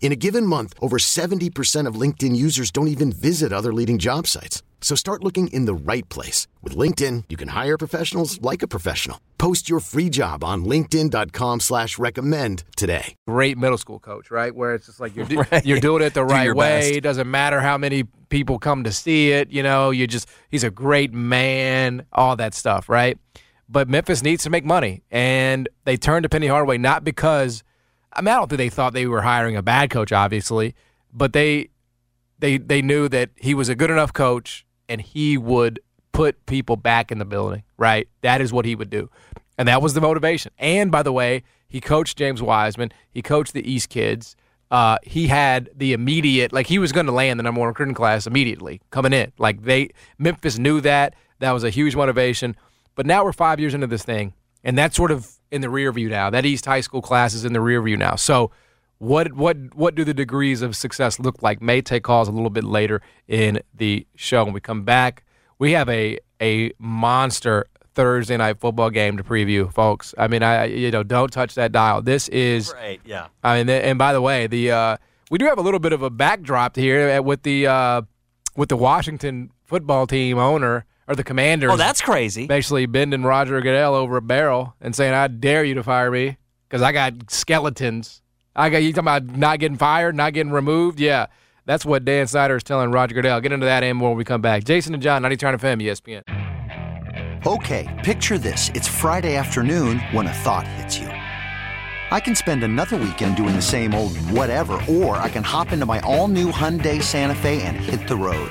In a given month, over 70% of LinkedIn users don't even visit other leading job sites. So start looking in the right place. With LinkedIn, you can hire professionals like a professional. Post your free job on linkedin.com slash recommend today. Great middle school coach, right? Where it's just like you're, do- Right. you're doing it the right way. best. It doesn't matter how many people come to see it. You know, you just, he's a great man, all that stuff, right? But Memphis needs to make money. And they turned to Penny Hardaway not because, I mean, I don't think they thought they were hiring a bad coach, obviously, but they, they, they knew that he was a good enough coach and he would put people back in the building, right? That is what he would do. And that was the motivation. And by the way, he coached James Wiseman, he coached the East kids. Uh, he had the immediate, like he was going to land the number one recruiting class immediately coming in. Like they, Memphis knew that. That was a huge motivation. But now we're five years into this thing, and that sort of in the rear view now. That East High School class is in the rear view now. So what what what do the degrees of success look like? May take calls a little bit later in the show. When we come back, we have a a monster Thursday night football game to preview, folks. I mean, I you know don't touch that dial. This is Right, yeah. I mean, and by the way, the uh, we do have a little bit of a backdrop here with the uh, with the Washington football team owner or the Commanders. Oh, that's crazy. basically bending Roger Goodell over a barrel and saying, "I dare you to fire me because I got skeletons. I got you talking about not getting fired, not getting removed. Yeah, that's what Dan Snyder is telling Roger Goodell. Get into that and more when we come back. Jason and John, 90 Turn FM, ESPN. Okay, picture this. It's Friday afternoon when a thought hits you. I can spend another weekend doing the same old whatever, or I can hop into my all new Hyundai Santa Fe and hit the road.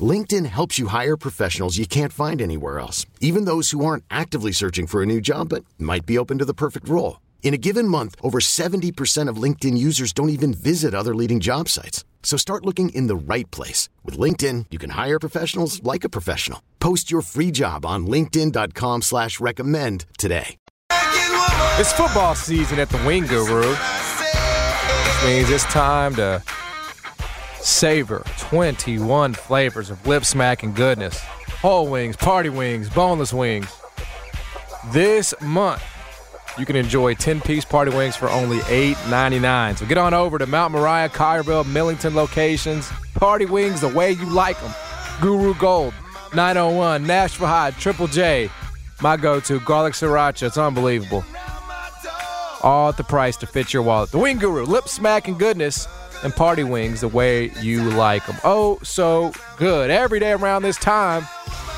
LinkedIn helps you hire professionals you can't find anywhere else, even those who aren't actively searching for a new job but might be open to the perfect role. In a given month, over 70% of LinkedIn users don't even visit other leading job sites. So start looking in the right place. With LinkedIn, you can hire professionals like a professional. Post your free job on linkedin.com slash recommend today. It's football season at the Wing Guru. Which means it's time to savor 21 flavors of lip smacking goodness. Whole wings, party wings, boneless wings. This month, you can enjoy 10 piece party wings for only $8.99. So get on over to Mount Moriah, Collierville, Millington locations. Party wings the way you like them. Guru Gold, 901, Nashville High, Triple J. My go to, garlic sriracha. It's unbelievable. All at the price to fit your wallet. The Wing Guru, lip smacking goodness, and party wings the way you like them. Oh, so good. Every day around this time,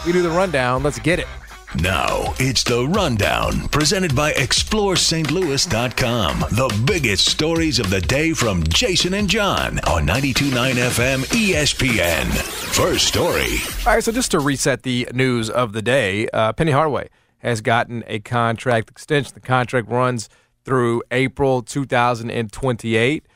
we do the rundown. Let's get it. Now it's the rundown presented by ExploreSt.Louis.com. The biggest stories of the day from Jason and John on 92.9 FM ESPN. First story. All right, so just to reset the news of the day, uh, Penny Hardaway has gotten a contract extension. The contract runs through April 2028.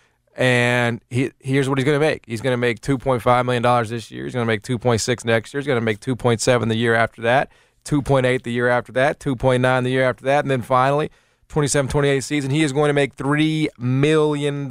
And he, here's what he's going to make. He's going to make $2.5 million this year. He's going to make 2.6 next year. He's going to make 2.7 the year after that, 2.8 the year after that, 2.9 the year after that, and then finally, 27-28 season, he is going to make $3 million.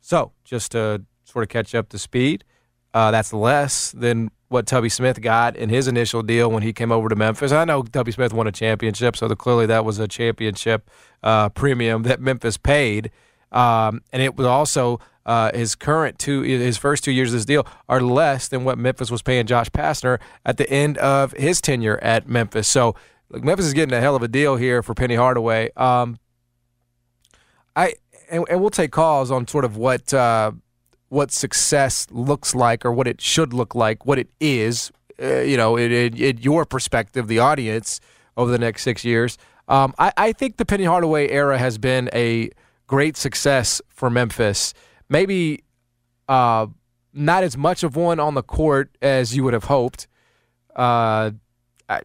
So just to sort of catch up to speed. Uh, that's less than what Tubby Smith got in his initial deal when he came over to Memphis. I know Tubby Smith won a championship, so the, clearly that was a championship uh, premium that Memphis paid, um, and it was also uh, his current two, his first two years of this deal are less than what Memphis was paying Josh Pastner at the end of his tenure at Memphis. So look, Memphis is getting a hell of a deal here for Penny Hardaway. Um, I and, and, we'll take calls on sort of what uh, what success looks like or what it should look like, what it is. Uh, you know, in, in, your perspective, the audience over the next six years. Um, I, I think the Penny Hardaway era has been a great success for Memphis maybe uh, not as much of one on the court as you would have hoped. Uh,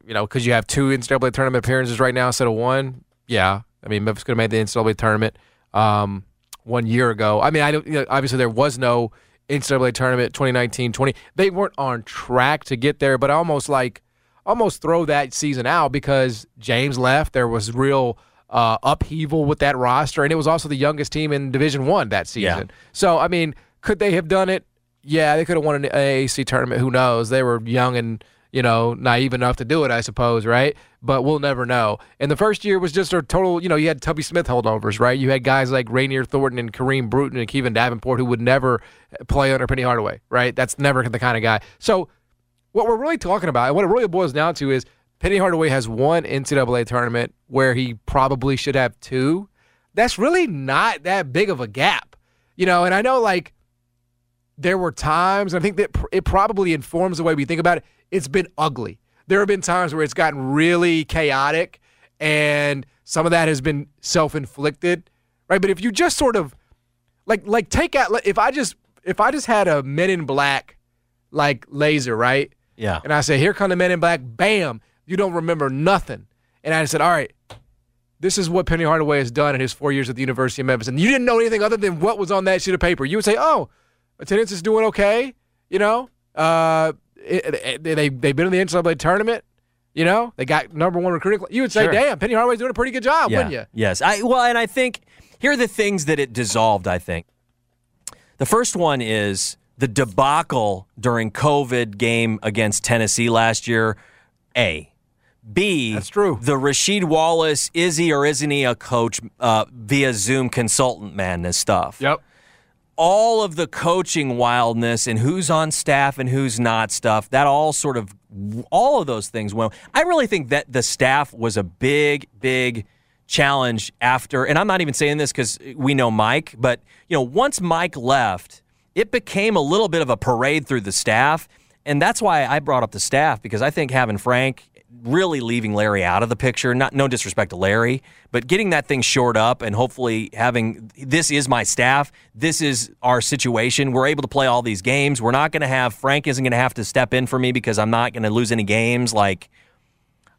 you know, because you have two NCAA tournament appearances right now instead of one. Yeah, I mean Memphis could have made the NCAA tournament um, one year ago. I mean, I don't. You know, obviously, there was no NCAA tournament 2019 20. They weren't on track to get there, but almost like almost throw that season out because James left. There was real uh, upheaval with that roster, and it was also the youngest team in Division One that season. Yeah. So, I mean, could they have done it? Yeah, they could have won an AAC tournament. Who knows? They were young and you know naive enough to do it, I suppose, right? But we'll never know. And the first year was just a total. You know, you had Tubby Smith holdovers, right? You had guys like Raynere Thornton and Kareem Brewton and Kyvon Davenport who would never play under Penny Hardaway, right? That's never the kind of guy. So, what we're really talking about, and what it really boils down to, is Penny Hardaway has one NCAA tournament where he probably should have two. That's really not that big of a gap, you know. And I know like there were times. I think that it probably informs the way we think about it. It's been ugly. There have been times where it's gotten really chaotic, and some of that has been self-inflicted, right? But if you just sort of like like take out if I just if I just had a Men in Black like laser, right? Yeah. And I say, here come the Men in Black, bam you don't remember nothing. And I said, all right, this is what Penny Hardaway has done in his four years at the University of Memphis. And you didn't know anything other than what was on that sheet of paper. You would say, oh, attendance is doing okay. You know, uh, it, it, they, they've been in the NCAA tournament. You know, they got number one recruiting. You would say, sure. damn, Penny Hardaway's doing a pretty good job, yeah. wouldn't you? Yes. I, well, and I think here are the things that it dissolved, I think. The first one is the debacle during COVID game against Tennessee last year. A, B, that's true. The Rasheed Wallace, is he or isn't he a coach uh, via Zoom consultant madness stuff? Yep. All of the coaching wildness and who's on staff and who's not stuff, that all sort of, all of those things Well, I really think that the staff was a big, big challenge after, and I'm not even saying this because we know Mike, but, you know, once Mike left, it became a little bit of a parade through the staff. And that's why I brought up the staff because I think having Frank really leaving Larry out of the picture. Not no disrespect to Larry, but getting that thing shored up and hopefully having this is my staff. This is our situation. We're able to play all these games. We're not going to have Frank isn't going to have to step in for me because I'm not going to lose any games. Like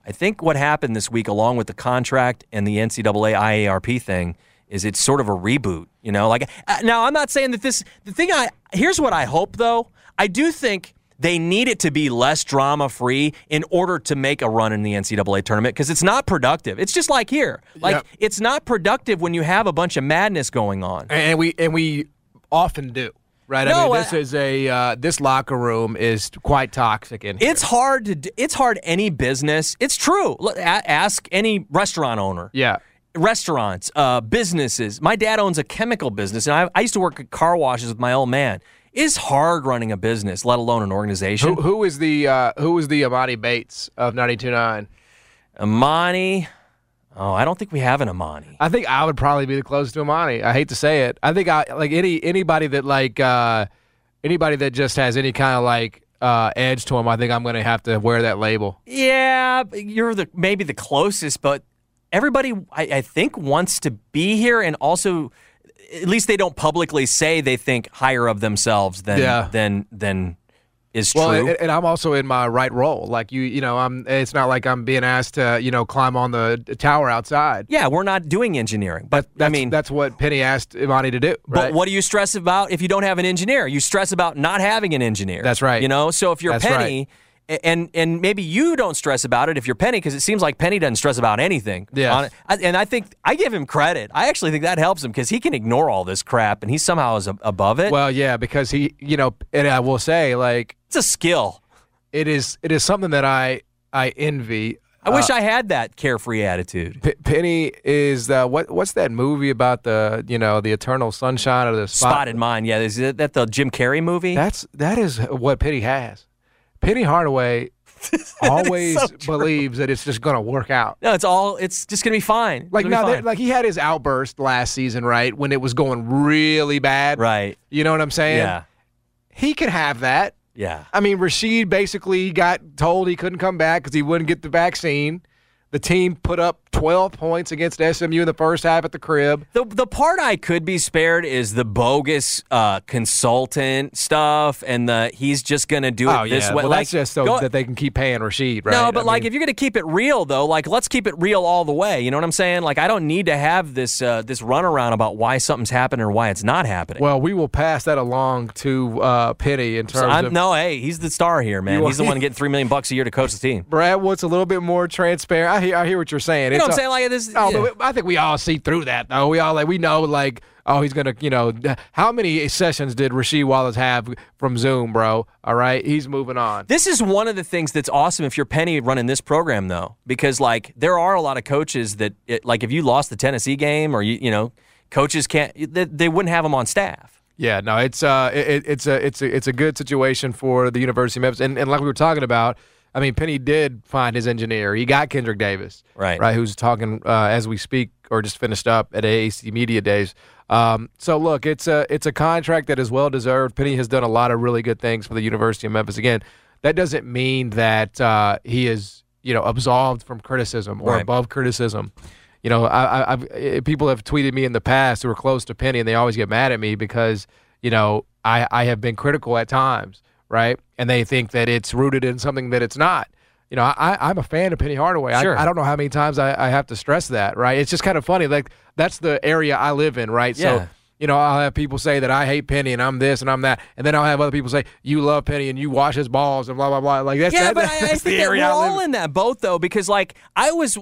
I think what happened this week, along with the contract and the NCAA IARP thing, is it's sort of a reboot. You know, like uh, now I'm not saying that this. The thing I here's what I hope though. I do think they need it to be less drama free in order to make a run in the NCAA tournament because it's not productive. It's just like here. Like yep. it's not productive when you have a bunch of madness going on. And we and we often do. Right. No, I mean, this I, is a uh, this locker room is quite toxic. In here. it's hard to. Do, it's hard any business. It's true. Ask any restaurant owner. Yeah restaurants, uh, businesses. My dad owns a chemical business, and I, I, used to work at car washes with my old man is hard running a business, let alone an organization. Who, who is the uh, who is the Emoni Bates of 92.9? Emoni. Oh, I don't think we have an Emoni. I think I would probably be the closest to Emoni. I hate to say it. I think I like any anybody that like uh, anybody that just has any kind of like uh, edge to him. I think I'm going to have to wear that label. Yeah, you're the maybe the closest, but everybody I, I think wants to be here and also at least they don't publicly say they think higher of themselves than yeah. than than is well, true. And, and, I'm also in my right role. Like you, you know, I'm. It's not like I'm being asked to, you know, climb on the tower outside. Yeah, we're not doing engineering, but I mean, that's what Penny asked Emoni to do. Right? But what do you stress about if you don't have an engineer? You stress about not having an engineer. That's right. You know, so if you're that's Penny. Right and and maybe you don't stress about it if you're Penny because it seems like Penny doesn't stress about anything. Yes. on it. I- and I think I give him credit. I actually think that helps him because he can ignore all this crap and he somehow is above it. Well, yeah, because he, you know, and I will say, like, it's a skill. it is, it is something that I, I envy. I wish uh, I had that carefree attitude. P- Penny is the what? What's that movie about the, you know, the eternal sunshine of the spot? Spotted mind, yeah. Is that the Jim Carrey movie? That's that is what Penny has. Penny Hardaway always so believes that it's just going to work out. no, it's all. It's just gonna be fine. Like now, fine. like he had his outburst last season, right? When it was going really bad, right. You know what I'm saying? Yeah. He can have that. Yeah. I mean, Rasheed basically got told he couldn't come back because he wouldn't get the vaccine. The team put up 12 points against SMU in the first half at the crib. The the part I could be spared is the bogus uh, consultant stuff and the he's just gonna do it this way. Oh, Well, like, that's just so go- that they can keep paying Rasheed, right? No, but I like mean- if you're gonna keep it real though, like let's keep it real all the way. You know what I'm saying? Like I don't need to have this uh, this runaround about why something's happening or why it's not happening. well, we will pass that along to uh, Penny in terms So I'm, of no, hey, he's the star here, man. He's the one getting three million bucks a year to coach the team. Brad Wood's a little bit more transparent. I hear, I hear what you're saying. You know It's what I'm saying? Like this. No, yeah. but I think we all see through that, though. We all like we know, like, oh, he's gonna, you know, how many sessions did Rasheed Wallace have from Zoom, bro? All right, he's moving on. This is one of the things that's awesome if you're Penny running this program, though, because like there are a lot of coaches that, it, like, if you lost the Tennessee game or you, you know, coaches can't, they, they wouldn't have them on staff. Yeah, no, it's uh, it, it's a it's a it's a good situation for the University of Memphis, and and like we were talking about, I mean, Penny did find his engineer. He got Kendrick Davis, Right. right, who's talking uh, as we speak or just finished up at AAC Media Days. Um, so look, it's a it's a contract that is well deserved. Penny has done a lot of really good things for the University of Memphis. Again, that doesn't mean that uh, he is you know absolved from criticism or Right. above criticism. You know, I, I, I've eh, people have tweeted me in the past who are close to Penny, and they always get mad at me because you know I, I have been critical at times, right? And they think that it's rooted in something that it's not. You know, I, I'm a fan of Penny Hardaway. Sure. I, I don't know how many times I, I have to stress that, right? It's just kind of funny. Like that's the area I live in, right? Yeah. So you know, I'll have people say that I hate Penny and I'm this and I'm that, and then I'll have other people say you love Penny and you wash his balls and blah blah blah. Like that's Yeah, that, but I, I think the that we're all in that boat though, because like I was.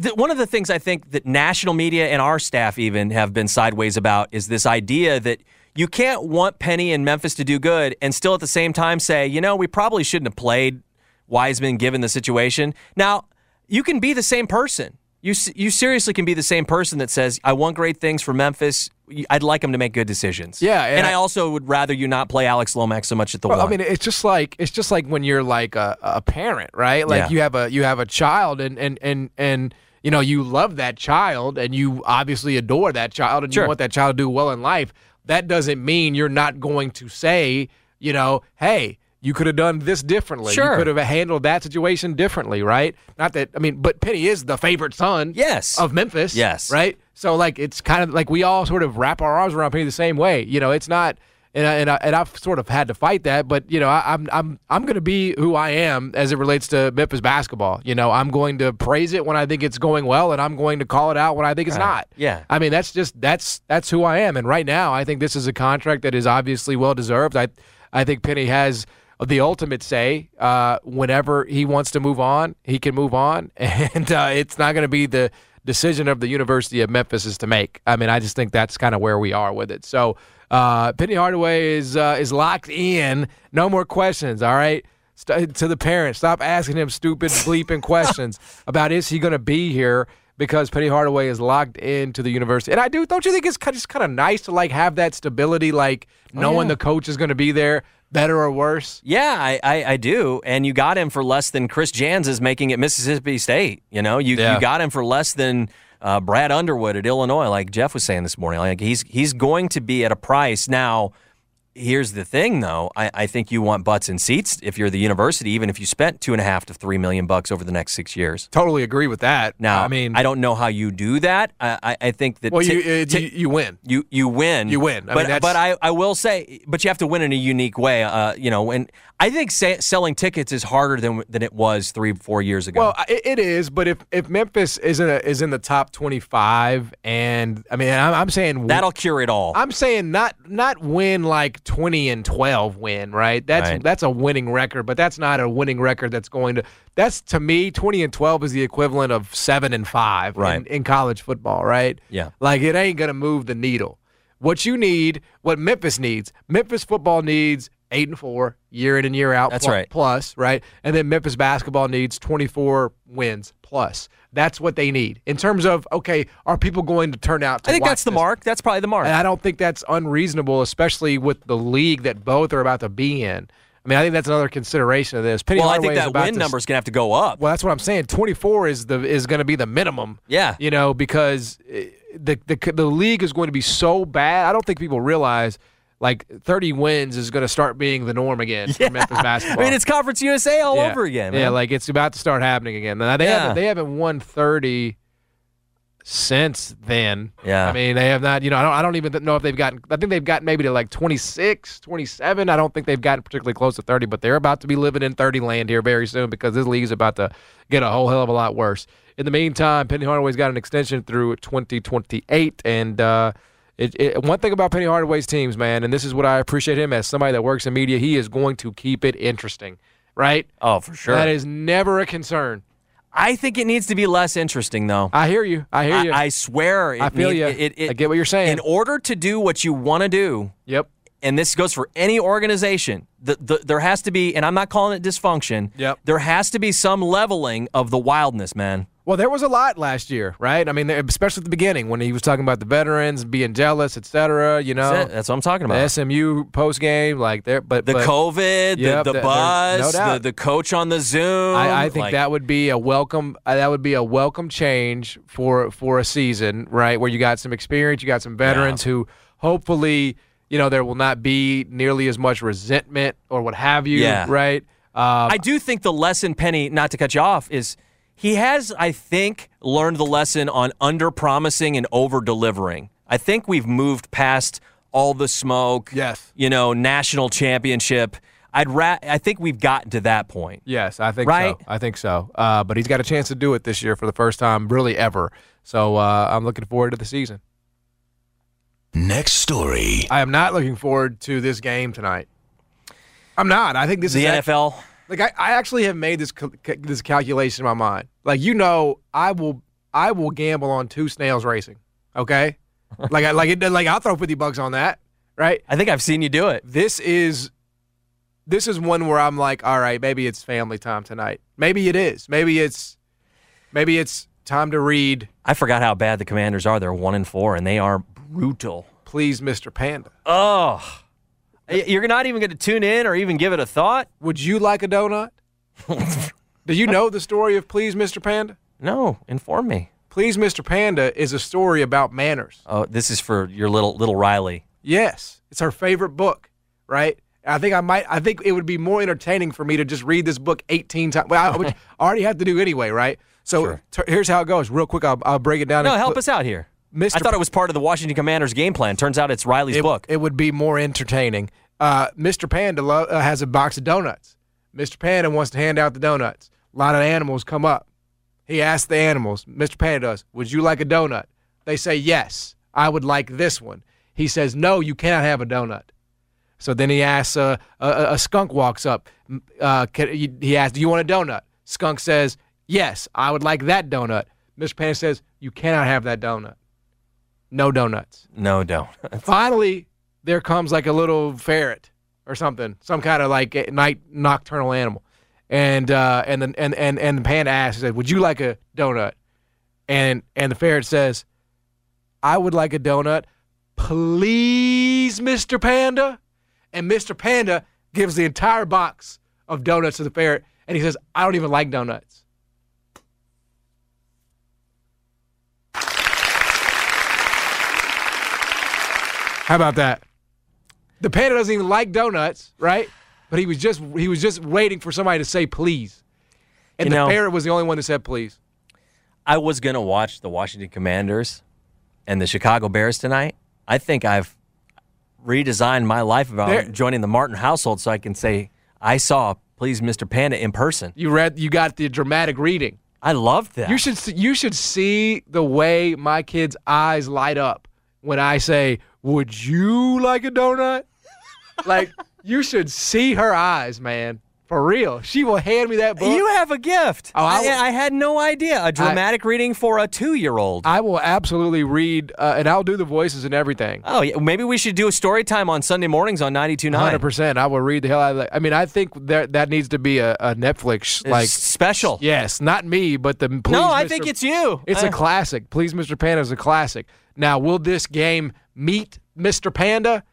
th- One of the things I think that national media and our staff even have been sideways about is this idea that you can't want Penny and Memphis to do good and still at the same time say, you know, we probably shouldn't have played Wiseman given the situation. Now, you can be the same person. You you seriously can be the same person that says, I want great things for Memphis. I'd like them to make good decisions. Yeah, and and, I- I, also would rather you not play Alex Lomax so much at the Well, one. I mean, it's just like it's just like when you're like a, a parent, right? Like Yeah. you have a you have a child, and and and and you know you love that child, and you obviously adore that child, and Sure. you want that child to do well in life. That doesn't mean you're not going to say, you know, hey. You could have done this differently. Sure. You could have handled that situation differently, right? Not that I mean, but Penny is the favorite son Yes. of Memphis. Yes. Right? So like it's kind of like we all sort of wrap our arms around Penny the same way. You know, it's not and I, and, I, and I've sort of had to fight that, but you know, I, I'm I'm I'm going to be who I am as it relates to Memphis basketball. You know, I'm going to praise it when I think it's going well, and I'm going to call it out when I think it's not. Yeah. I mean, that's just that's that's who I am. And right now, I think this is a contract that is obviously well deserved. I I think Penny has the ultimate say. Uh, whenever he wants to move on, he can move on, and uh, it's not going to be the decision of the University of Memphis is to make. I mean, I just think that's kind of where we are with it. So, uh, Penny Hardaway is uh, is locked in. No more questions. All right. St- to the parents, stop asking him stupid bleeping questions about is he going to be here because Penny Hardaway is locked into the university. And I do, don't you think it's kind of, just kind of nice to like have that stability, like knowing the coach is going to be there, better or worse? Yeah, I, I, I do. And you got him for less than Chris Jans is making at Mississippi State. You know, you, Yeah. you got him for less than uh, Brad Underwood at Illinois, like Jeff was saying this morning. Like he's he's going to be at a price now. Here's the thing, though. I, I think you want butts and seats if you're the university, even if you spent two and a half to three million bucks over the next six years. Totally agree with that. Now, I mean, I don't know how you do that. I, I, I think that well, ti- you, uh, ti- you you win. you you win. You win. I but mean, but I, I will say, but you have to win in a unique way. Uh, you know, and I think sa- selling tickets is harder than than it was three four years ago. Well, it, it is, but if if Memphis isn't a, is in the top twenty five, and I mean, I'm, I'm saying That'll cure it all. I'm saying not not win like like 20 and 12 win, right? That's Right. that's a winning record, but that's not a winning record that's going to that's to me 20 and 12 is the equivalent of 7 and 5 Right. in, in college football, right? Yeah. Like it ain't going to move the needle. What you need, what Memphis needs, Memphis football needs 8 and 4 year in and year out That's right. plus, right? And then Memphis basketball needs 24 wins plus. That's what they need. In terms of okay, are people going to turn out to I think that's the this? mark. That's probably the mark. And I don't think that's unreasonable, especially with the league that both are about to be in. I mean, I think that's another consideration of this. Penny well, I think is that win to- number's going to have to go up. Well, that's what I'm saying. 24 is the is going to be the minimum. Yeah. You know, because eh, the the the league is going to be so bad. I don't think people realize like 30 wins is going to start being the norm again for Memphis basketball. I mean, it's Conference USA all Yeah. over again. Yeah, like it's about to start happening again. Now, they Yeah. haven't they haven't won 30 since then. Yeah. I mean, they have not, you know, I don't I don't even know if they've gotten I think they've gotten maybe to like 26, 27. I don't think they've gotten particularly close to 30, but they're about to be living in 30 land here very soon because this league is about to get a whole hell of a lot worse. In the meantime, Penny Hardaway's got an extension through 2028 and uh it, it, one thing about Penny Hardaway's teams, man, and this is what I appreciate him as somebody that works in media, he is going to keep it interesting, right? oh, for sure. That is never a concern. I think it needs to be less interesting, though. I hear you. I hear you. I, I swear. It I feel need- you. It, it, I get what you're saying. In order to do what you want to do, yep. and this goes for any organization, the, the, there has to be, and I'm not calling it dysfunction. Yep. There has to be some leveling of the wildness, man. Well, there was a lot last year, right? I mean, especially at the beginning when he was talking about the veterans being jealous, et cetera. You know, That's. That's what I'm talking the about. SMU post game, like there, but the but COVID, Yep, the, there- the there's no buzz, the, the coach on the Zoom. I, I think like- that would be a welcome. Uh, that would be a welcome change for for a season, right? Where you got some experience, you got some veterans who hopefully, you know, there will not be nearly as much resentment or what have you, Yeah. right? Um, I do think the lesson, Penny, not to cut you off, is he has, I think, learned the lesson on under promising and over delivering. I think we've moved past all the smoke. Yes. You know, national championship. I'd ra- I think we've gotten to that point. Yes, I think Right? so. I think so. Uh, but he's got a chance to do it this year for the first time, really ever. So uh, I'm looking forward to the season. Next story. I am not looking forward to this game tonight. I'm not. I think this The is act- NFL. Like I, I actually have made this cal- this calculation in my mind. Like you know, I will I will gamble on two snails racing. Okay, like I, like it like I'll throw fifty bucks on that. Right. I think I've seen you do it. This is this is one where I'm like, all right, maybe it's family time tonight. Maybe it is. Maybe it's maybe it's time to read. I forgot how bad the Commanders are. They're one and four, and they are brutal. Please, Mr. Panda. Oh, you're not even going to tune in or even give it a thought? Would you like a donut? Do you know the story of Please, Mr. Panda? No, inform me. Please, Mr. Panda is a story about manners. Oh, this is for your little little Riley. Yes, it's her favorite book, right? I think I might. I think it would be more entertaining for me to just read this book 18 times. Well, I, which I already have to do anyway, right? So Sure. t- here's how it goes. Real quick, I'll, I'll break it down. No, help us out here. Mr. I thought it was part of the Washington Commanders game plan. Turns out it's Riley's it, book. It would be more entertaining. Uh, Mr. Panda lo- uh, has a box of donuts. Mr. Panda wants to hand out the donuts. A lot of animals come up. He asks the animals, Mr. Panda does, would you like a donut? They say, yes, I would like this one. He says, no, you cannot have a donut. So then he asks, uh, a, a skunk walks up. Uh, can, he, he asks, do you want a donut? Skunk says, yes, I would like that donut. Mr. Panda says, you cannot have that donut. No donuts. no, don't. Finally, there comes like a little ferret or something, some kind of like night nocturnal animal, and uh, and the and and and the panda asks, "Would you like a donut?" And and the ferret says, "I would like a donut, please, Mister Panda." And Mister Panda gives the entire box of donuts to the ferret, and he says, "I don't even like donuts." How about that? The panda doesn't even like donuts, right? But he was just he was just waiting for somebody to say please. And You the know- ferret was the only one that said please. I was gonna watch the Washington Commanders and the Chicago Bears tonight. I think I've redesigned my life about There- joining the Martin household so I can say I saw Please Mr. Panda in person. You read you got the dramatic reading. I loved that. You should see, you should see the way my kids' eyes light up when I say, "Would you like a donut?" like you should see her eyes, man. For real, she will hand me that book. You have a gift. Oh, I I, will- I had no idea. A dramatic reading for a two-year-old. I will absolutely read, uh, and I'll do the voices and everything. oh, yeah. Maybe we should do a story time on Sunday mornings on 92.9. Hundred percent. I will read the hell out of that. I mean, I think that that needs to be a, a Netflix like. special. Yes, not me, but the. Please, no, I Mr. think it's you. It's a classic. Please, Mr. Panda is a classic. Now, will this game meet Mr. Panda?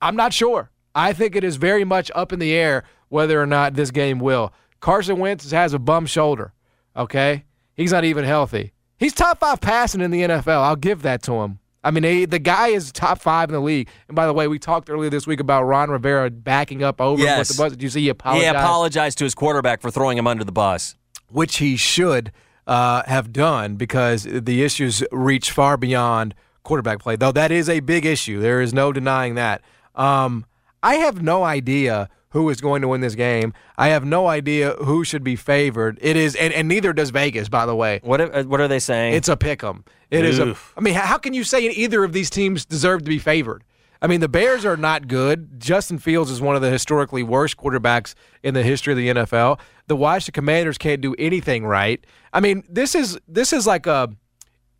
I'm not sure. I think it is very much up in the air whether or not this game will. Carson Wentz has a bum shoulder. Okay, he's not even healthy. He's top five passing in the NFL. I'll give that to him. I mean, he, the guy is top five in the league. And by the way, we talked earlier this week about Ron Rivera backing up over him with the bus. Did you see he he apologized? apologized to his quarterback for throwing him under the bus. which he should uh, have done because the issues reach far beyond quarterback play. Though that is a big issue, there is no denying that. Um, I have no idea who is going to win this game. I have no idea who should be favored. It is, and, and neither does Vegas, by the way. What are, what are they saying? It's a pick 'em. It is a. Oof. I mean, how can you say either of these teams deserve to be favored? I mean, the Bears are not good. Justin Fields is one of the historically worst quarterbacks in the history of the NFL. The Washington Commanders can't do anything right. I mean, this is this is like a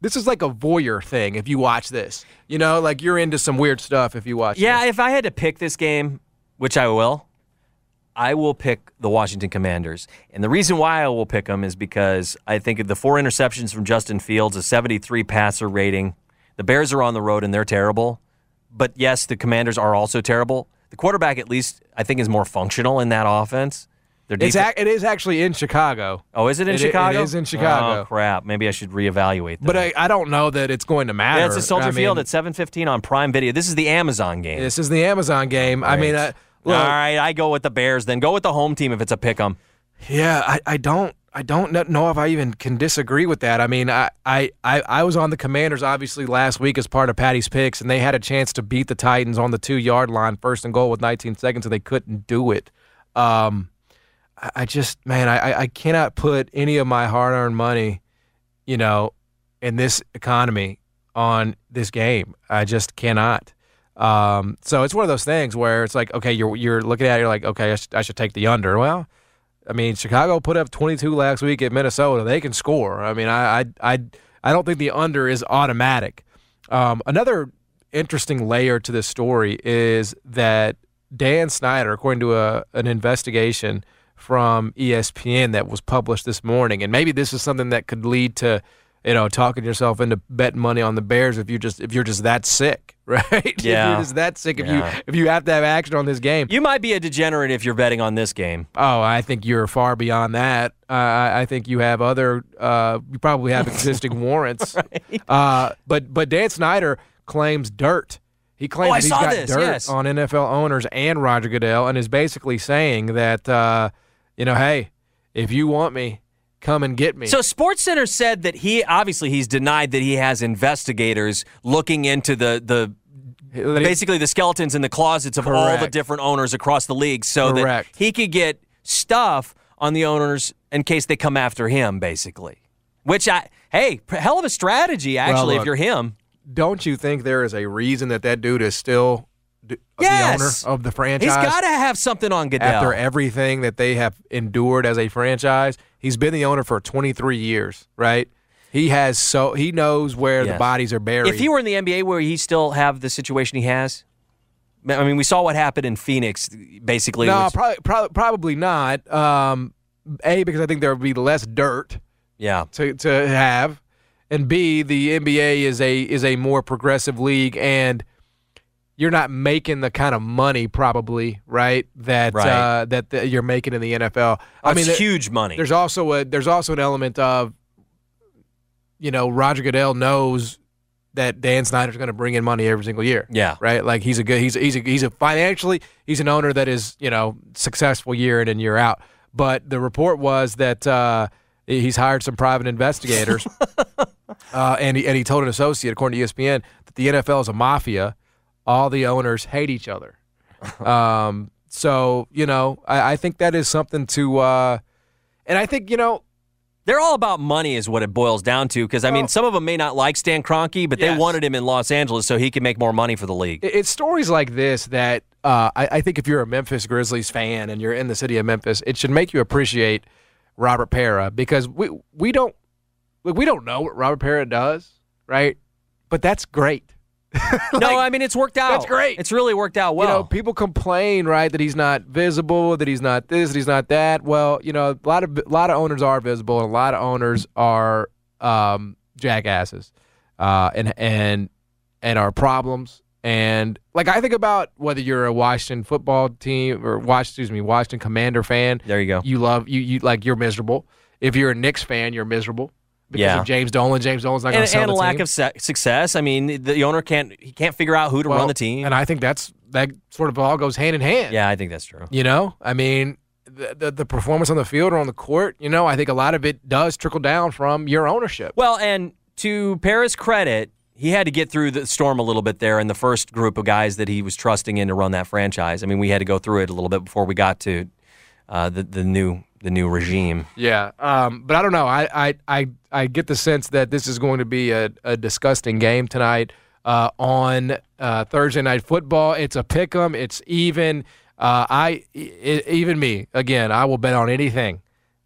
this is like a voyeur thing. If you watch this, you know, like you're into some weird stuff. If you watch, yeah, this. if I had to pick this game, which I will, I will pick the Washington Commanders. And the reason why I will pick them is because I think of the four interceptions from Justin Fields, a 73 passer rating. The Bears are on the road and they're terrible. But yes, the Commanders are also terrible. The quarterback, at least, I think, is more functional in that offense. Their it's ac- it is actually in Chicago. oh, is it in it i- Chicago? It is in Chicago. Oh, crap. Maybe I should reevaluate that. But I, I don't know that it's going to matter. yeah, it's at Soldier I mean, Field at 7:15 on Prime Video. This is the Amazon game. This is the Amazon game. I mean, uh, look, All right, I go with the Bears. Then go with the home team if it's a pick 'em. Yeah, I, I don't I don't kn- know if I even can disagree with that. I mean, I, I, I, I was on the Commanders obviously last week as part of Patty's picks, and they had a chance to beat the Titans on the two yard line, first and goal with 19 seconds, and they couldn't do it. Um, I, just man, I, I cannot put any of my hard earned money, you know, in this economy on this game. I just cannot. Um, so it's one of those things where it's like, okay, you're you're looking at it, you're like, okay, I, sh- I should take the under. Well, I mean, Chicago put up 22 last week at Minnesota. They can score. I mean, I I I, I don't think the under is automatic. Um, another interesting layer to this story is that Dan Snyder, according to a an investigation from ESPN that was published this morning, and maybe this is something that could lead to you know talking yourself into betting money on the Bears if you just if you're just that sick, right? if Yeah. you're just that sick, if Yeah. you if you have to have action on this game. You might be a degenerate if you're betting on this game. Oh, I think you're far beyond that. Uh, I I think you have other. Uh, you probably have existing warrants. Uh, but but Dan Snyder claims dirt. He claims Oh, he's got this, dirt yes. on NFL owners and Roger Goodell, and is basically saying that uh, you know, hey, if you want me, come and get me. So SportsCenter said that he obviously he's denied that he has investigators looking into the the he- basically the skeletons in the closets of all the different owners across the league so Correct. that he could get stuff on the owners in case they come after him basically. Which I hey, hell of a strategy actually if look, you're him. don't you think there is a reason that that dude is still Yes. the owner of the franchise? He's got to have something on Goodell. after everything that they have endured as a franchise. He's been the owner for 23 years, right? He has so he knows where the bodies are buried. If he were in the NBA, where he still have the situation he has? I mean, we saw what happened in Phoenix. Basically, no, probably, probably probably not. Um, a because I think there would be less dirt yeah. to to have, and B the NBA is a is a more progressive league, and you're not making the kind of money probably right that Right. Uh, that the, you're making in the NFL. I mean, That's huge money. There's also a there's also an element of you know Roger Goodell knows that Dan Snyder's going to bring in money every single year. Yeah. Right? Like he's a good he's a, he's a, he's a financially he's an owner that is, you know, successful year in and year out. But the report was that uh, he's hired some private investigators. uh, and he and he told an associate according to ESPN that the NFL is a mafia. All the owners hate each other. um, so, you know, I, I think that is something to uh, and I think, you know, They're all about money, is what it boils down to. Because I mean, Well- some of them may not like Stan Kroenke, but they wanted him in Los Angeles so he could make more money for the league. it- it's stories like this that uh, I, I think if you're a Memphis Grizzlies fan and you're in the city of Memphis, it should make you appreciate Robert Pera because we we don't we don't know what Robert Pera does, right? But that's great. no, I mean it's worked out. That's great. It's really worked out well. You know, people complain, right, that he's not visible, that he's not this, that he's not that. Well, you know, a lot of a lot of owners are visible, and a lot of owners are um, jackasses, uh, and and and are problems. And like I think about whether you're a Washington football team or Washington, excuse me, Washington Commander fan. There you go. You love you you like you're miserable. If you're a Knicks fan, you're miserable because Yeah. of James Dolan. James Dolan's not going to sell and the a lack team. of success. I mean, the owner can't he can't figure out who to Well, run the team. And I think that's that sort of all goes hand in hand. yeah, I think that's true. You know, I mean, the, the the performance on the field or on the court. You know, I think a lot of it does trickle down from your ownership. Well, and to Pera's credit, he had to get through the storm a little bit there in the first group of guys that he was trusting in to run that franchise. I mean, we had to go through it a little bit before we got to uh, the the new the new regime. Yeah, um, but I don't know. I, I I I get the sense that this is going to be a, a disgusting game tonight uh, on uh, Thursday night football. It's a pick 'em. It's even. Uh, I e- even me again. I will bet on anything.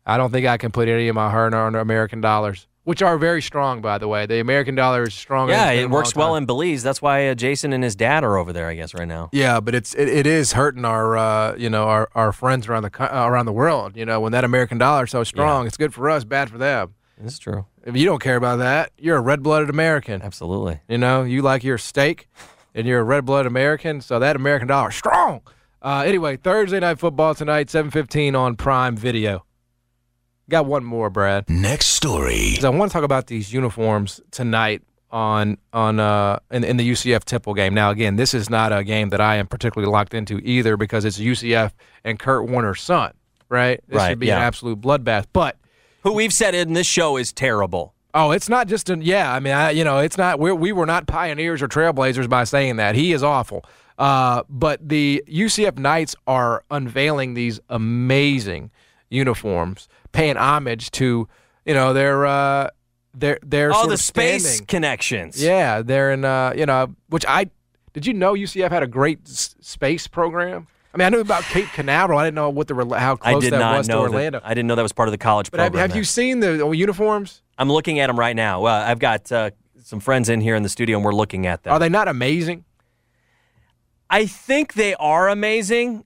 I don't think I can put any of my hard-earned American dollars, which are very strong, by the way. The American dollar is strong. Yeah, it's been it in a works well in Belize. That's why uh, Jason and his dad are over there, I guess, right now. Yeah, but it's it, it is hurting our uh, you know our, our friends around the uh, around the world. You know when that American dollar is so strong, it's good for us, bad for them. This is true. If you don't care about that, you're a red blooded American. Absolutely. You know you like your steak, and you're a red blooded American. So that American dollar is strong. Uh, anyway, Thursday night football tonight, seven fifteen on Prime Video. Got one more, Brad. Next story. I want to talk about these uniforms tonight on on uh in, in the UCF Temple game. Now again, this is not a game that I am particularly locked into either because it's UCF and Kurt Warner's son, right? This Right, should be yeah. an absolute bloodbath. But Who we've said in this show is terrible. oh, it's not just an yeah. I mean, I, you know, it's not we we were not pioneers or trailblazers by saying that. He is awful. Uh, but the UCF Knights are unveiling these amazing uniforms, paying homage to you know their uh their their sort the space standing. connections. Yeah, they're in, uh, you know, which I did you know UCF had a great s- space program? I mean, I knew about Cape Canaveral. I didn't know what the how I close did that not was know to Orlando. that. I didn't know that was part of the college but have, program. have there. you seen the uniforms? I'm looking at them right now. Well, I've got uh, some friends in here in the studio, and we're looking at them. Are they not amazing? I think they are amazing.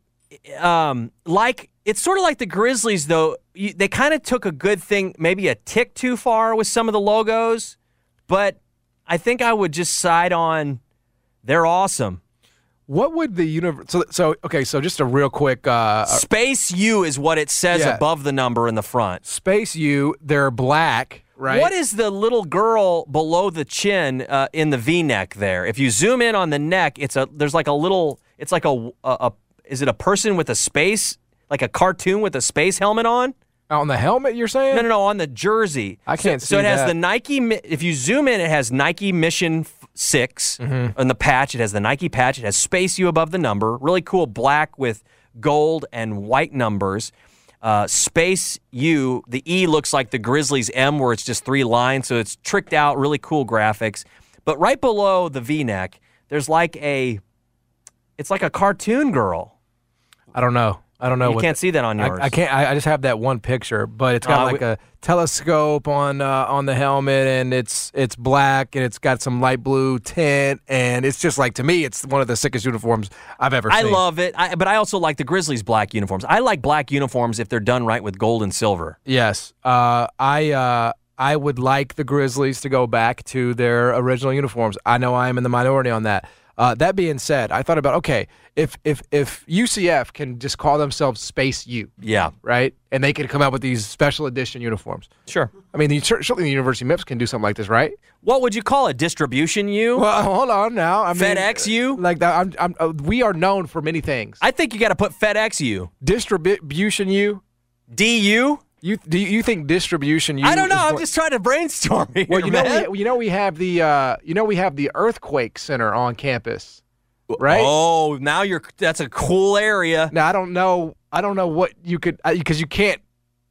Um, like it's sort of like the Grizzlies, though. You, they kind of took a good thing, maybe a tick too far with some of the logos, but I think I would just side on. They're awesome. What would the universe? So, so okay. So just a real quick uh, Space U is what it says Yeah. above the number in the front. space U. They're black, right? What is the little girl below the chin uh, in the V-neck there? If you zoom in on the neck, it's a there's like a little. It's like a, a, a is it a person with a space like a cartoon with a space helmet on? on the helmet? You're saying? No, no, no, on the jersey. I can't so, So see it has that. the Nike. If you zoom in, it has Nike Mission 6 Mm-hmm. on the patch. It has the Nike patch. It has Space U above the number. Really cool black with gold and white numbers. Uh, Space U, the E looks like the Grizzlies M, where it's just three lines. So it's tricked out, really cool graphics. But right below the V neck, there's like a, it's like a cartoon girl. I don't know. I don't know. You what can't see that on I- yours. I, can't. I, I just have that one picture, but it's got Uh, like we- a telescope on uh, on the helmet, and it's it's black, and it's got some light blue tint, and it's just like to me, it's one of the sickest uniforms I've ever seen. I seen. love it, I, but I also like the Grizzlies black uniforms. I like black uniforms if they're done right with gold and silver. Yes, uh, I uh, I would like the Grizzlies to go back to their original uniforms. I know I am in the minority on that. Uh, that being said, I thought about okay, if if if UCF can just call themselves Space U, Yeah, right, and they can come out with these special edition uniforms. sure. I mean, the, certainly the University of Memphis can do something like this, right? What would you call it? Distribution U? Well, hold on now. I mean, FedEx U? like that. I'm, I'm, uh, we are known for many things. I think you got to put FedEx U. distribution U. DU? You do you, you think distribution? I don't know. I'm just trying to brainstorm here. Well, you know, we, you know, we have the uh, you know, we have the earthquake center on campus, right? Oh, now you're. That's a cool area. Now I don't know. I don't know what you could because you can't.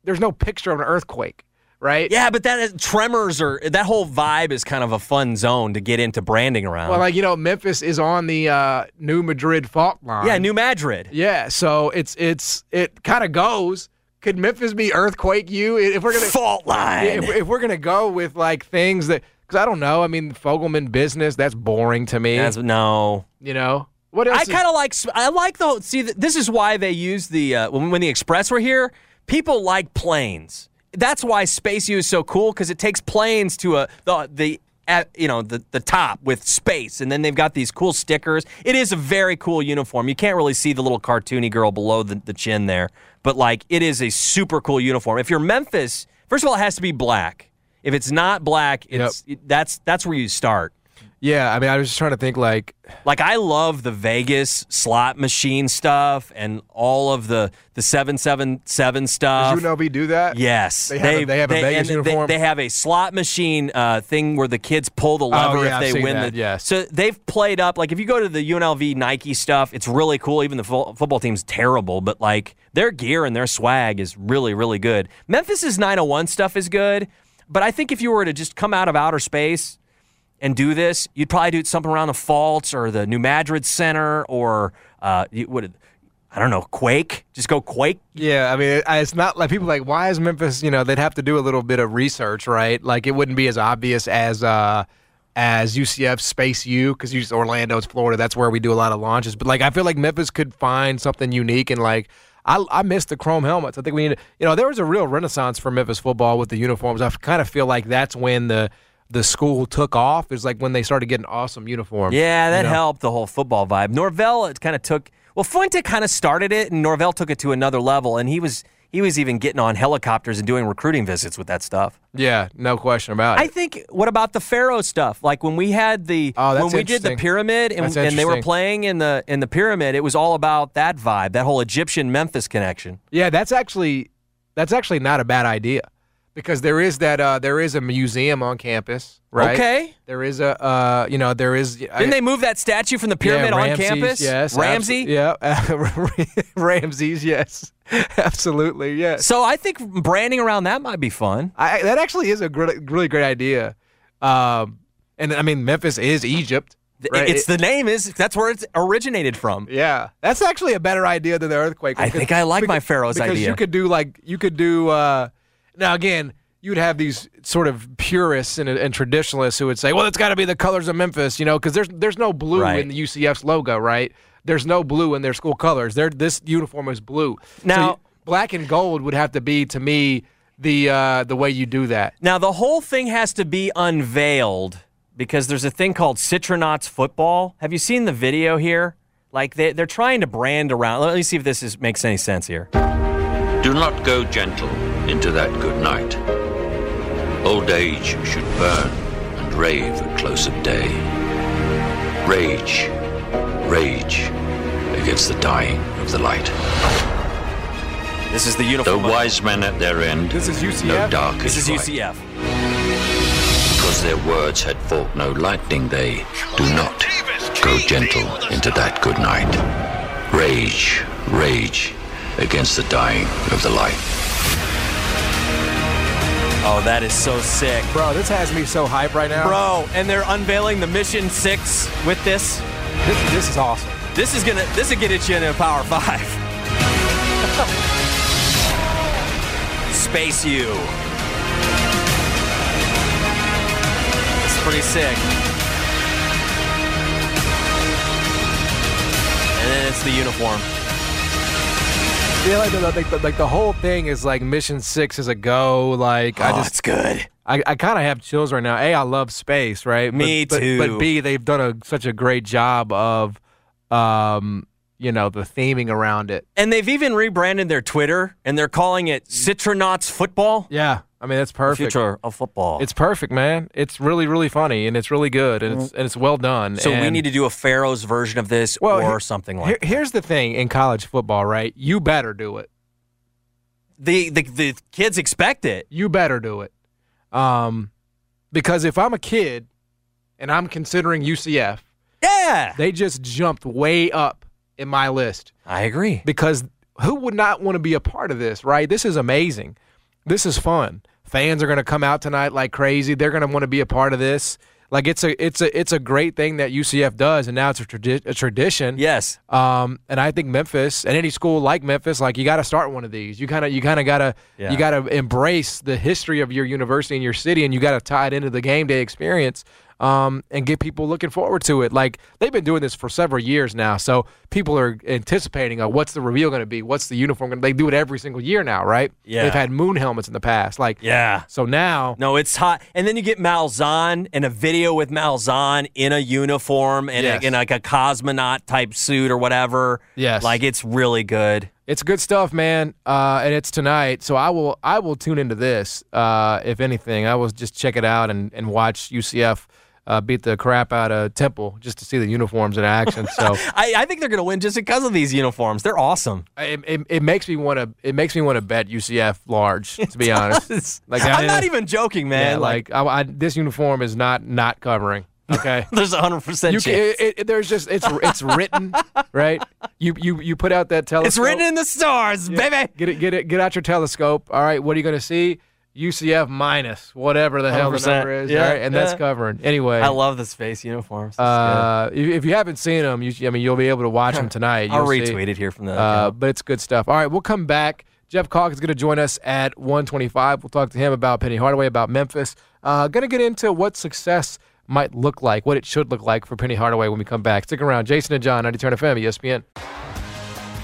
There's no picture of an earthquake, right? Yeah, but that is, tremors or that whole vibe is kind of a fun zone to get into branding around. Well, like you know, Memphis is on the uh, New Madrid fault line. yeah, New Madrid. Yeah, so it's it's it kind of goes. Could Memphis be earthquake you if we're gonna Fault line. if, if we're gonna go with like things that because I don't know. I mean, Fogelman business that's boring to me. That's, no. you know what else? I kind of like. I like the. See, this is why they use the uh, when when the Express were here. People like planes. That's why Space U is so cool because it takes planes to a the the. At, you know the the top with space, and then they've got these cool stickers. It is a very cool uniform. You can't really see the little cartoony girl below the, the chin there, but like it is a super cool uniform. If you're Memphis, first of all, it has to be black. If it's not black, it's that's that's where you start. Yeah. I mean, I was just trying to think like Like I love the Vegas slot machine stuff and all of the the seven seven seven stuff. does UNLV do that? Yes, They have a- they have a Vegas and they- They, have a slot machine uh, thing where the kids pull the lever Oh, yeah, if they win that, the. yes. So they've played up. Like if you go to the UNLV Nike stuff, it's really cool. Even the fo- football team's terrible, but like their gear and their swag is really really good. Memphis's 901 stuff is good, but I think if you were to just come out of outer space and do this, you'd probably do something around the Faults or the New Madrid Center or uh, you would. I don't know, Quake. Just go Quake. Yeah, I mean, it's not like people like why is Memphis? You know, they'd have to do a little bit of research, right? Like it wouldn't be as obvious as uh as UCF Space U because use Orlando, it's Florida. That's where we do a lot of launches. But like, I feel like Memphis could find something unique and like. I, I miss the chrome helmets. I think we need, you know, there was a real renaissance for Memphis football with the uniforms. I kind of feel like that's when the the school took off. Is like when they started getting awesome uniforms. Yeah, that you know? helped the whole football vibe. Norvell it kind of took well, Fuente kind of started it, and Norvell took it to another level, and he was he was even getting on helicopters and doing recruiting visits with that stuff. Yeah, no question about it. I think. What about the Pharaoh stuff? Like when we had the Oh, when we did the pyramid and, and they were playing in the in the pyramid, it was all about that vibe, that whole Egyptian Memphis connection. Yeah, that's actually that's actually not a bad idea because there is that uh, there is a museum on campus, right? Okay. There is a uh, you know there is Didn't they move that statue from the pyramid yeah, on Ramses, campus? Yes, Ramsey. abso- yeah, Ramses. Yes, absolutely. Yes. So I think branding around that might be fun. I, that actually is a great, really great idea. Um, and I mean Memphis is Egypt. Right? It's the name is that's where it's originated from. Yeah, that's actually a better idea than the earthquake. I think I like my because- Pharaoh's because idea. you could do like you could do. Uh, now again, you'd have these sort of purists and, and traditionalists who would say, "Well, it's got to be the colors of Memphis," you know, because there's there's no blue Right. in the UCF's logo, right? There's no blue in their school colors. Their this uniform is blue. Now- you- black and gold would have to be to me the uh, the way you do that. Now the whole thing has to be unveiled because there's a thing called Citronauts football. Have you seen the video here? Like they, they're trying to brand around. Let me see if this is, makes any sense here. Do not go gentle into that good night. Old age should burn and rave at close of day. Rage, rage against the dying of the light. This is the uniform. wise men at their end, This is UCF? no dark this is right. UCF. Because their words had fought no lightning, they do not go gentle into that good night. Rage, rage against the dying of the light. Oh, that is so sick, Bro, this has me so hype right now. bro. And they're unveiling the Mission Six with this. this, this is awesome. This is gonna. This will get it you into a Power Five. Space U. It's pretty sick. And then it's the uniform. Yeah, like the, like, the, like the whole thing is like Mission Six is a go. Like I oh, just it's good. I, I kind of have chills right now. A, I love space, right? Me but, too. But, but B, they've done a such a great job of, um, you know, the theming around it. And they've even rebranded their Twitter, and they're calling it Citronauts Football. Yeah, I mean that's perfect. Future of football. It's perfect, man. It's really really funny and it's really good and it's and it's well done. so we need to do a Pharaoh's version of this Well, or here- something like Here, that. here's the thing in college football, right? You better do it. The, the the kids expect it. You better do it. Um, because if I'm a kid and I'm considering UCF, Yeah. they just jumped way up in my list. I agree. because who would not want to be a part of this, right? This is amazing. This is fun. Fans are going to come out tonight like crazy. They're going to want to be a part of this. Like it's a it's a it's a great thing that UCF does, and now it's a, tradi- a tradition. Yes. Um, and I think Memphis and any school like Memphis, like you got to start one of these. You kind of you kind of gotta Yeah. you gotta embrace the history of your university and your city, and you got to tie it into the game day experience. Um, and get people looking forward to it. Like they've been doing this for several years now, so people are anticipating, uh, what's the reveal going to be? What's the uniform? Gonna, they do it every single year now, right? Yeah. They've had moon helmets in the past, like Yeah. So now, No, it's hot. And then you get Malzahn and a video with Malzahn in a uniform and Yes. in like a cosmonaut type suit or whatever. Yes. Like it's really good. It's good stuff, man, uh, and it's tonight. So I will I will tune into this. Uh, if anything, I will just check it out and, and watch UCF uh, beat the crap out of Temple just to see the uniforms in action. So I, I think they're going to win just because of these uniforms. They're awesome. it, it, it makes me want to it makes me want to bet UCF large. To be honest, like I'm not even joking, man. yeah, like I, I, this uniform is not not covering. Okay. there's a hundred percent chance. it, it, there's just it's it's written right. You you you put out that telescope. it's written in the stars, baby. Get it, get it, get out your telescope. All right, what are you going to see? UCF minus whatever the hell the 100%. number is. Yeah, right, and that's covering. Anyway, I love the space uniforms. Uh, if, you haven't seen them, you, I mean, you'll be able to watch them tonight. I'll You'll see. retweet it here from the. Uh, but it's good stuff. All right, we'll come back. Jeff Calk is going to join us at 125. We'll talk to him about Penny Hardaway, about Memphis. Uh, going to get into what success might look like, what it should look like for Penny Hardaway when we come back. Stick around. Jason and John, 90 Turn FM, ESPN.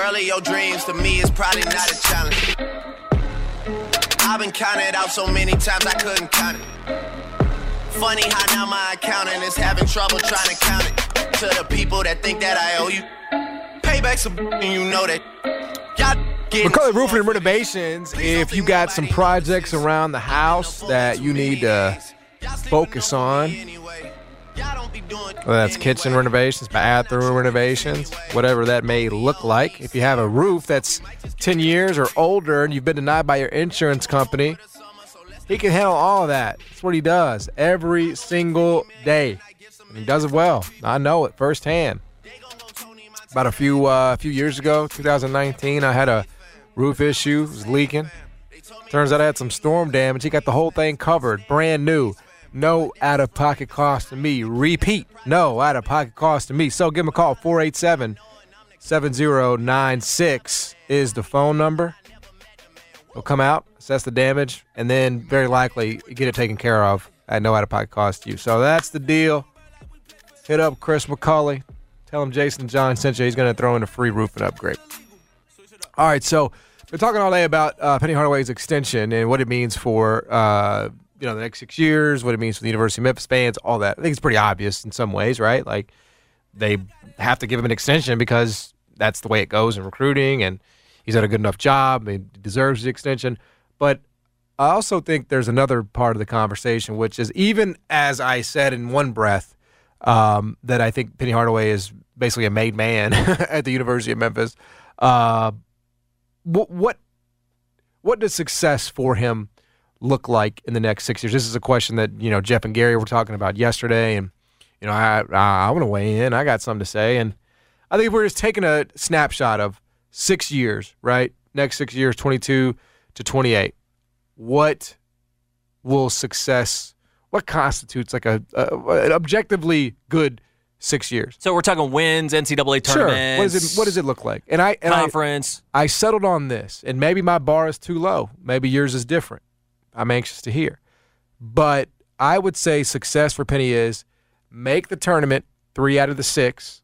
Girl of your dreams to me is probably not a challenge. I've been counted out so many times I couldn't count it. Funny how now my accountant is having trouble trying to count it. To the people that think that I owe you, payback's a and you know that. Y'all McCullough Roofing and Renovations, if you got some projects around the house that you need to focus on, whether that's kitchen renovations, bathroom renovations, whatever that may look like. If you have a roof that's 10 years or older and you've been denied by your insurance company, he can handle all of that. That's what he does every single day. And he does it well. I know it firsthand. About a few uh, few years ago, 2019, I had a roof issue. It was leaking. Turns out I had some storm damage. He got the whole thing covered, brand new. No out of pocket cost to me. Repeat, no out of pocket cost to me. So give him a call. 487 7096 is the phone number. He'll come out, assess the damage, and then very likely get it taken care of at no out of pocket cost to you. So that's the deal. Hit up Chris McCulley. Tell him Jason John sent you. He's going to throw in a free roofing upgrade. All right, so we're talking all day about uh, Penny Hardaway's extension and what it means for uh, you know the next six years, what it means for the University of Memphis fans, all that. I think it's pretty obvious in some ways, right? Like they have to give him an extension because that's the way it goes in recruiting, and he's done a good enough job. He deserves the extension, but I also think there's another part of the conversation, which is even as I said in one breath um, that I think Penny Hardaway is basically a made man at the University of Memphis. Uh, what what what does success for him look like in the next six years? This is a question that you know Jeff and Gary were talking about yesterday, and you know I I, I want to weigh in. I got something to say, and I think we're just taking a snapshot of six years, right? Next six years, twenty two to twenty eight. What will success? What constitutes like a, a an objectively good six years? So we're talking wins, NCAA tournaments. Sure. What does it What does it look like? And I and I- Conference. I, settled on this, and maybe my bar is too low. Maybe yours is different. I'm anxious to hear, but I would say success for Penny is make the tournament three out of the six.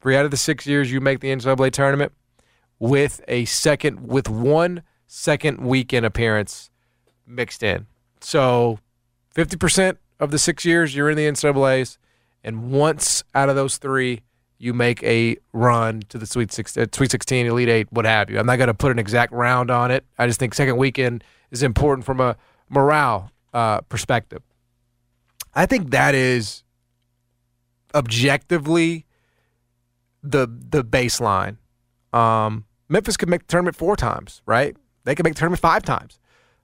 Three out of the six years you make the NCAA tournament with a second with one second weekend appearance mixed in. So, fifty percent of the six years you're in the NCAA's, and once out of those three you make a run to the Sweet Six, uh, Sweet 16, Elite Eight, what have you. I'm not going to put an exact round on it. I just think second weekend is important from a morale uh, perspective. I think that is objectively the the baseline. Um, Memphis could make the tournament four times, right? They could make the tournament five times.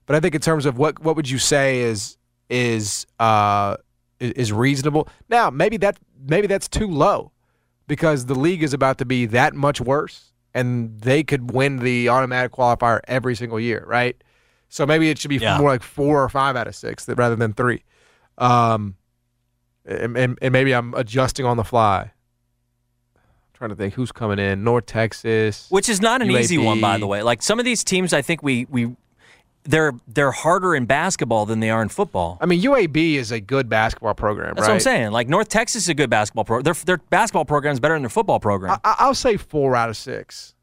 But I think in terms of what what would you say is is uh, is reasonable? Now maybe that maybe that's too low because the league is about to be that much worse, and they could win the automatic qualifier every single year, right? So maybe it should be Yeah. more like four or five out of six rather than three. Um, and, and, and maybe I'm adjusting on the fly. I'm trying to think who's coming in. North Texas, which is not an easy one, by the way. Like some of these teams, I think we we they're they're harder in basketball than they are in football. I mean, UAB is a good basketball program, That's right? what I'm saying. Like North Texas is a good basketball program. Their their basketball program is better than their football program. I, I'll say four out of six.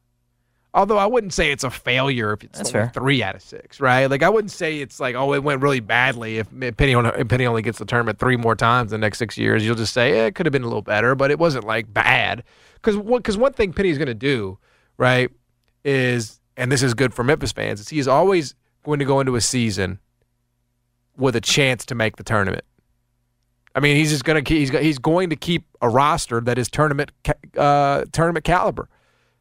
Although I wouldn't say it's a failure if it's That's only fair. three out of six, right? Like I wouldn't say it's like oh it went really badly if Penny only, if Penny only gets the tournament three more times in the next six years. You'll just say eh, it could have been a little better, but it wasn't like bad. Because because one thing Penny's going to do, right, is and this is good for Memphis fans is he is always going to go into a season with a chance to make the tournament. I mean, he's just going to keep, he's he's going to keep a roster that is tournament uh, tournament caliber.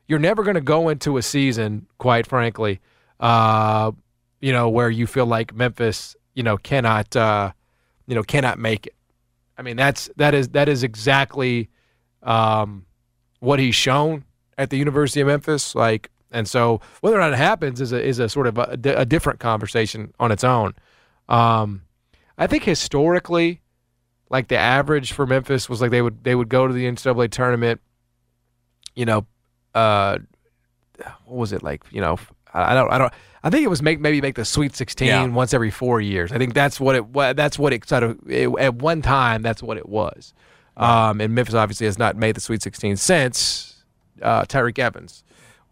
You're never going to go into a season, quite frankly, uh, you know, where you feel like Memphis, you know, cannot, uh, you know, cannot make it. I mean, that's that is that is exactly um, what he's shown at the University of Memphis. Like, and so whether or not it happens is a is a sort of a, a different conversation on its own. Um, I think historically, like the average for Memphis was like they would they would go to the NCAA tournament. You know, uh, what was it like? You know, I don't I don't. I think it was make maybe make the Sweet Sixteen Yeah. once every four years. I think that's what it. That's what it sort of it, at one time. That's what it was. Um, and Memphis obviously has not made the Sweet Sixteen since uh, Tyreke Evans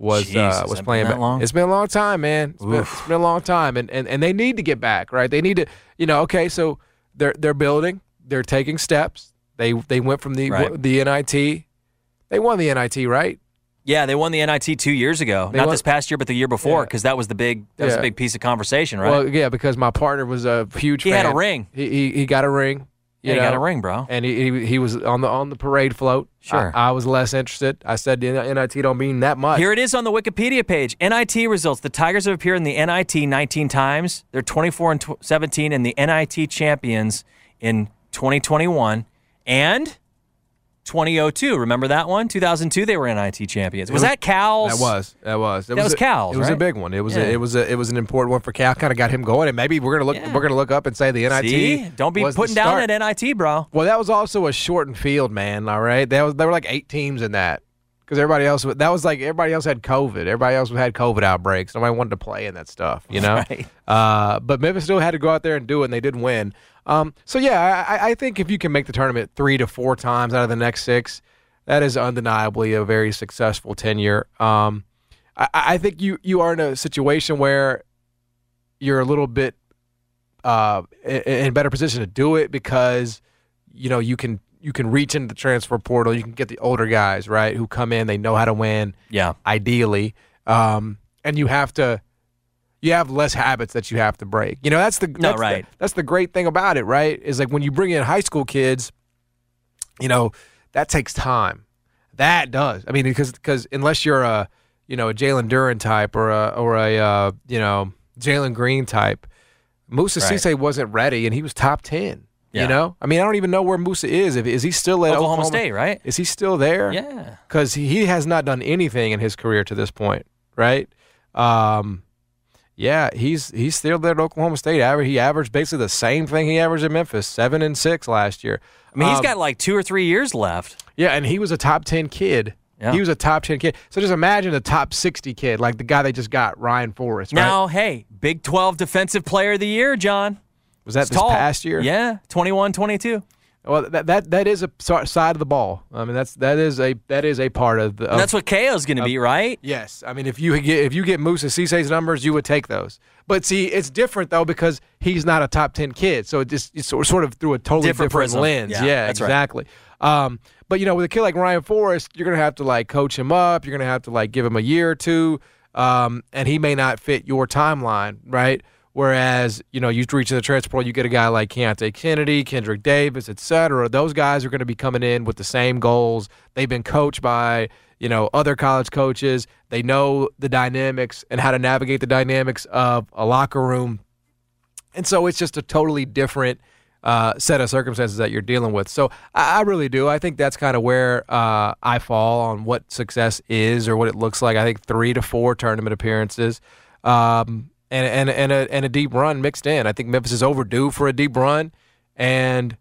was uh, was playing. been long? It's been a long time, man. It's been, it's been a long time, and, and and they need to get back, right? They need to, you know. Okay, so they're they're building, they're taking steps. They they went from the Right. the NIT, they won the NIT, right? yeah, they won the NIT two years ago. They Not won- this past year, but the year before, Yeah. because that was the big that was a big piece of conversation, right? Well, yeah, because my partner was a huge. He had fan. a ring. He he, he got a ring. Yeah, You got a ring, bro. and he, he he was on the on the parade float. Sure. I, I was less interested. I said the NIT don't mean that much. Here it is on the Wikipedia page. NIT results. The Tigers have appeared in the NIT 19 times. They're 24 and tw- 17 and the NIT champions in 2021 and 2002. Remember that one? 2002 they were NIT champions. Was was- that Cal's? That was that was it That was a- Cal's, It was a big one. It was Yeah. a, it was a, it was an important one for Cal. Kind of got him going, and maybe we're gonna look Yeah. we're gonna look up and say the NIT. See? Don't be was putting down at NIT, bro. Well, that was also a shortened field, man. All right, there was there were like eight teams in that because everybody else that was like everybody else had COVID. Everybody else had COVID outbreaks. Nobody wanted to play in that stuff, you know. Right. Uh, but Memphis still had to go out there and do it, and they did win. Um, so yeah, I, I think if you can make the tournament three to four times out of the next six, that is undeniably a very successful tenure. Um, I, I think you you are in a situation where you're a little bit uh, in, in better position to do it because you know you can you can reach into the transfer portal. You can get the older guys right who come in. They know how to win. Yeah. Ideally, um, and you have to. You have less habits that you have to break. You know that's the No, that's the- right. that's the great thing about it, right? Is like when you bring in high school kids, you know that takes time. That does. I mean, because because unless you're a you know a Jalen Duren type or a or a uh, you know Jalen Green type, Moussa Right. Cisse wasn't ready, and he was top ten. Yeah. You know, I mean, I don't even know where Moussa is. If is he still at Oklahoma, Oklahoma, State, right? Is he still there? Yeah. because he, has not done anything in his career to this point, right? Um, yeah, he's he's still there at Oklahoma State. He averaged basically the same thing he averaged at Memphis, seven and six last year. I mean, he's Um, got like two or three years left. yeah, and he was a top ten kid. Yeah. He was a top ten kid. So just imagine a top sixty kid, like the guy they just got, Ryan Forrest. Right? Now, hey, Big 12 Defensive Player of the Year, John. Was that It's this tall. past year? Yeah, 21, 22. Well, that that that is a side of the ball. I mean, that's that is a that is a part of the. And of- that's what KO's going to be, right? Yes, I mean if you get if you get Moussa Cisse's numbers, you would take those. But see, it's different though because he's not a top ten kid, so it just it's sort of through a totally Different different, lens. Yeah, Yeah, that's right. exactly. Um, but you know, with a kid like Ryan Forrest, you're gonna have to like coach him up. You're gonna have to like give him a year or two, um, and he may not fit your timeline, right? Whereas, you know, you reach the transfer portal, you get a guy like Keonte Kennedy, Kendrick Davis, et cetera. Those guys are going to be coming in with the same goals. They've been coached by, you know, other college coaches. They know the dynamics and how to navigate the dynamics of a locker room. And so it's just a totally different uh, set of circumstances that you're dealing with. So I, I really do. I think that's kind of where uh, I fall on what success is or what it looks like. I think three to four tournament appearances. Um, and and and a, and a deep run mixed in. I think Memphis is overdue for a deep run, and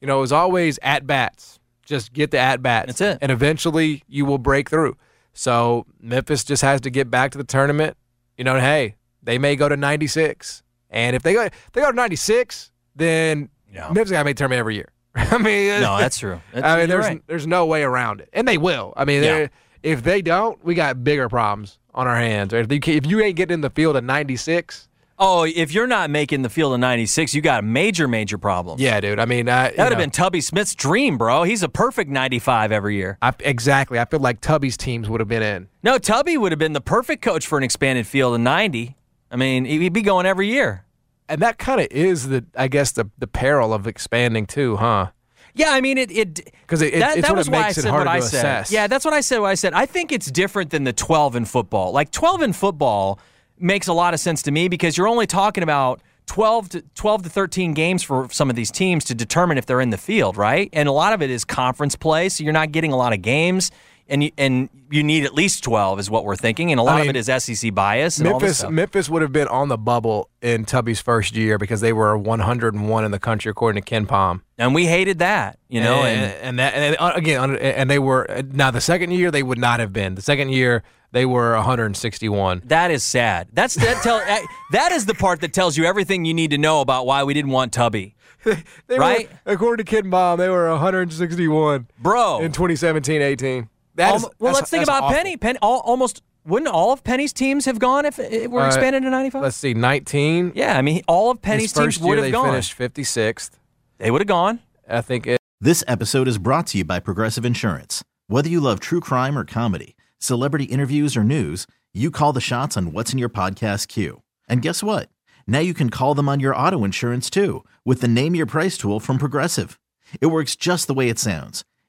you know, as always, at bats. Just get the at bats. That's it. And eventually, you will break through. So Memphis just has to get back to the tournament. You know, hey, they may go to 96, and if they go if they go to 96, then Yeah. Memphis got to make the tournament every year. I mean, No, that's true. That's, I mean, there's right. there's no way around it, and they will. I mean, Yeah. if they don't, we got bigger problems on our hands. If, you, if you ain't getting in the field at 96, Oh, if you're not making the field of 96, you got a major, major problem. yeah, dude. I mean, I, That would have been Tubby Smith's dream, bro. He's a perfect 95 every year. I, exactly. I feel like Tubby's teams would have been in. No, Tubby would have been the perfect coach for an expanded field of 90. I mean, he'd be going every year. And that kind of is the, I guess, the the peril of expanding too, huh? Yeah, I mean it. It 'Cause it- it- that, it's that what was it why makes I it said what to I said. assess. Yeah, that's what I said. What I said. I think it's different than the 12 in football. Like 12 in football makes a lot of sense to me because you're only talking about 12 to 12 to 13 games for some of these teams to determine if they're in the field, right? And a lot of it is conference play, so you're not getting a lot of games. And you, and you need at least 12 is what we're thinking. And a lot mean, of it is SEC bias Memphis. Memphis would have been on the bubble in Tubby's first year because they were 101 in the country according to KenPom. And we hated that, you know. and, And, and that and uh, again, and they were now the second year they would not have been. The second year they were 161. That is sad. That's that tell that- that is the part that tells you everything you need to know about why we didn't want Tubby. They Right? Were, according to KenPom, they were 161 Bro. in 2017-18. That is- well, let's think about awful. Penny. Penny all, almost wouldn't all of Penny's teams have gone if it were Uh, expanded to 95? Let's see, 19. yeah, I mean all of Penny's teams would year have they gone. finished 56th. They would have gone. I think it, This episode is brought to you by Progressive Insurance. Whether you love true crime or comedy, celebrity interviews or news, you call the shots on what's in your podcast queue. And guess what? Now you can call them on your auto insurance too with the Name Your Price tool from Progressive. It works just the way it sounds.